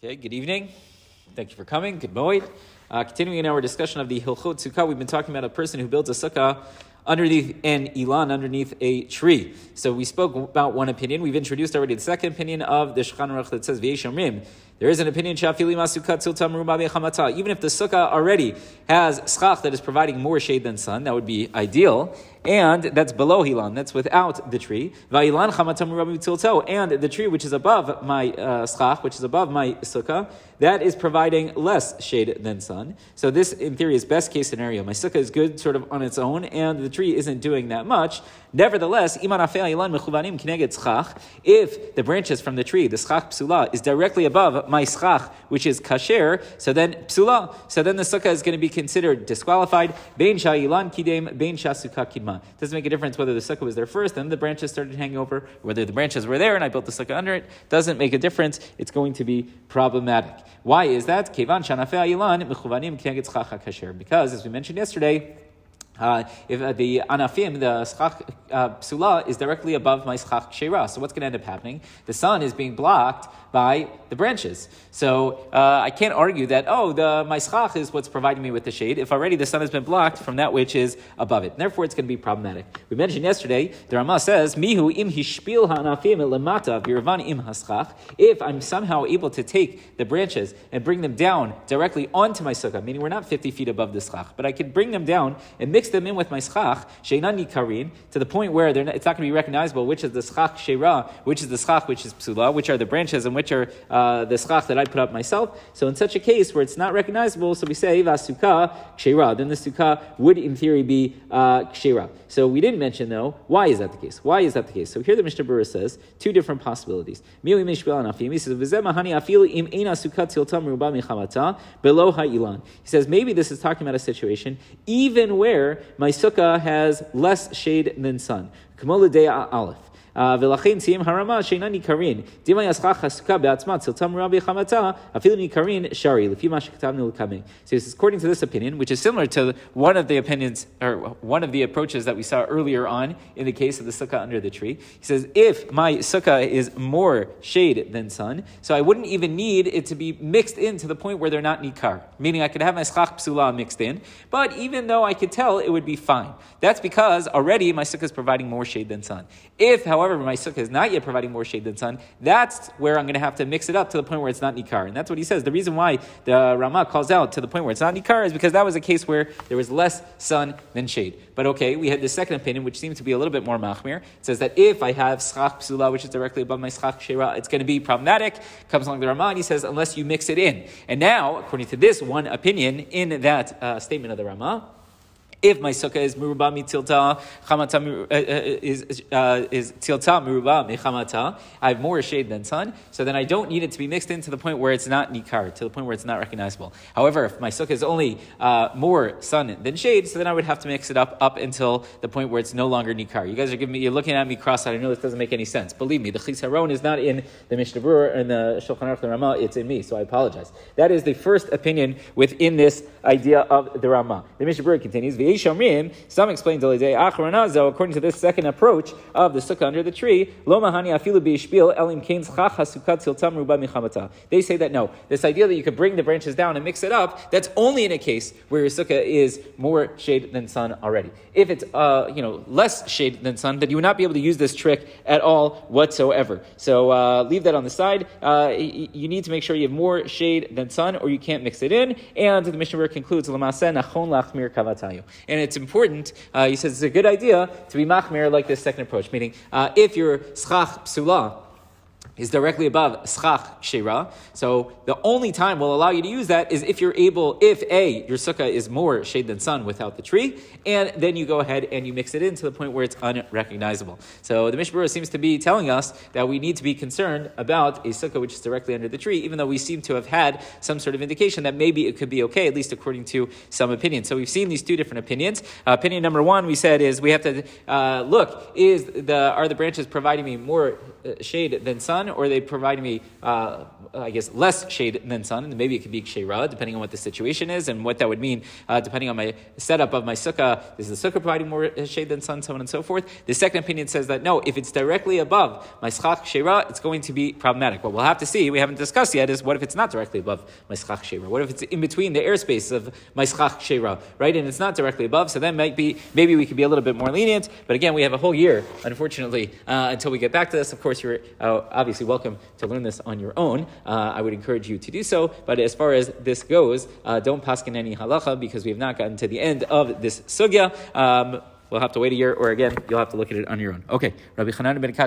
Okay, good evening. Thank you for coming. Good morning. Uh, continuing in our discussion of the Hilchot Sukkah, we've been talking about a person who builds a sukkah underneath an ilan, underneath a tree. So we spoke about one opinion. We've introduced already the second opinion of the Shulchan Aruch that says V'yeshamrim. There is an opinion even if the sukkah already has schach that is providing more shade than sun, that would be ideal and that's below Hilan, that's without the tree. And the tree which is above my uh, schach, which is above my sukkah, that is providing less shade than sun. So this, in theory, is best case scenario. My sukkah is good sort of on its own, and the tree isn't doing that much. Nevertheless, if the branches from the tree, the schach psula, is directly above my schach, which is kasher, so then psula, so then the sukkah is going to be considered disqualified. Bein sha'ilan kidem, bein shasukkah kidma. Doesn't make a difference whether the sukkah was there first and the branches started hanging over, whether the branches were there and I built the sukkah under it. Doesn't make a difference. It's going to be problematic. Why is that? Because, as we mentioned yesterday, uh, if uh, the anafim, the schach uh, psula, is directly above my schach shera. So what's going to end up happening? The sun is being blocked by the branches. So uh, I can't argue that, oh, the, my schach is what's providing me with the shade, if already the sun has been blocked from that which is above it. Therefore, it's going to be problematic. We mentioned yesterday, the Rama says, Mihu im hishpil ha'anafim lemata v'iravan im haschach. If I'm somehow able to take the branches and bring them down directly onto my sukkah, meaning we're not 50 feet above the schach, but I can bring them down and mix them in with my schach, sheinani karin, to the point where not, it's not going to be recognizable which is the schach shera, which is the schach which is psula, which are the branches and which are uh, the schach that I put up myself. So in such a case where it's not recognizable, so we say vasuka kshera, then the sukkah would in theory be uh. So we didn't mention though, why is that the case? Why is that the case? So here the Mishnah Berurah says two different possibilities. He says, v'zemahani afil im ena sukkah tiltam ruba michamata below ha'ilan. He says, maybe this is talking about a situation even where my sukkah has less shade than sun. Aleph. ולכן סיים הרמה שאינה ניכרין. דימה יסכך הסוכה בעצמה צלתם רבי חמתה, אפילו ניכרין שרי, לפי מה שכתבנו לקמא. So this is according to this opinion, which is similar to one of the opinions, or one of the approaches that we saw earlier on in the case of the sukkah under the tree. He says, if my sukkah is more shade than sun, so I wouldn't even need it to be mixed in to the point where they're not nikar. Meaning I could have my schach psula mixed in, but even though I could tell, it would be fine. That's because already my sukkah is providing more shade than sun. If, however, however, my sukkah is not yet providing more shade than sun, that's where I'm going to have to mix it up to the point where it's not nikar. And that's what he says. The reason why the Rama calls out to the point where it's not nikar is because that was a case where there was less sun than shade. But okay, we had the second opinion, which seems to be a little bit more machmir. It says that if I have schach psula, which is directly above my schach shera, it's going to be problematic. Comes along the Rama and he says, unless you mix it in. And now, according to this one opinion in that uh, statement of the Rama, if my sukkah is muruba mitilta, chamata uh, uh, is uh, is tilta muruba mechamata, I have more shade than sun, so then I don't need it to be mixed in to the point where it's not nikar, to the point where it's not recognizable. However, if my sukkah is only uh, more sun than shade, so then I would have to mix it up up until the point where it's no longer nikar. You guys are giving me, you're looking at me cross-eyed. I know this doesn't make any sense. Believe me, the chisaron is not in the Mishnah Berurah and the Shulchan Aruch the Rama. It's in me, so I apologize. That is the first opinion within this idea of the Rama. The Mishnah Berurah continues. Some explain Acharanazo, according to this second approach of the sukkah under the tree. They say that no, this idea that you could bring the branches down and mix it up, that's only in a case where your sukkah is more shade than sun already. If it's uh, you know less shade than sun, then you would not be able to use this trick at all whatsoever. So uh, leave that on the side. Uh, you need to make sure you have more shade than sun, or you can't mix it in. And the Mishnah concludes, and it's important, uh, he says it's a good idea to be machmir like this second approach, meaning uh, if you're schach psula, is directly above schach shera. So the only time we'll allow you to use that is if you're able, if A, your sukkah is more shade than sun without the tree, and then you go ahead and you mix it in to the point where it's unrecognizable. So the Mishnah seems to be telling us that we need to be concerned about a sukkah which is directly under the tree, even though we seem to have had some sort of indication that maybe it could be okay, at least according to some opinions. So we've seen these two different opinions. Uh, opinion number one, we said, is we have to uh, look, is the, are the branches providing me more shade than sun, or they provide me, uh, I guess, less shade than sun, and maybe it could be kshera, depending on what the situation is and what that would mean, uh, depending on my setup of my sukkah. Is the sukkah providing more shade than sun, so on and so forth? The second opinion says that no, if it's directly above my schach kshera, it's going to be problematic. What we'll have to see, we haven't discussed yet, is what if it's not directly above my schach kshera? What if it's in between the airspace of my schach kshera, right? And it's not directly above, so then might be maybe we could be a little bit more lenient. But again, we have a whole year, unfortunately, uh, until we get back to this. Of course, you're uh, obviously welcome to learn this on your own. Uh, I would encourage you to do so. But as far as this goes, uh, don't paskin any halacha because we have not gotten to the end of this sugya. Um, we'll have to wait a year, or again, you'll have to look at it on your own. Okay, Rabbi Chanan ben Kash.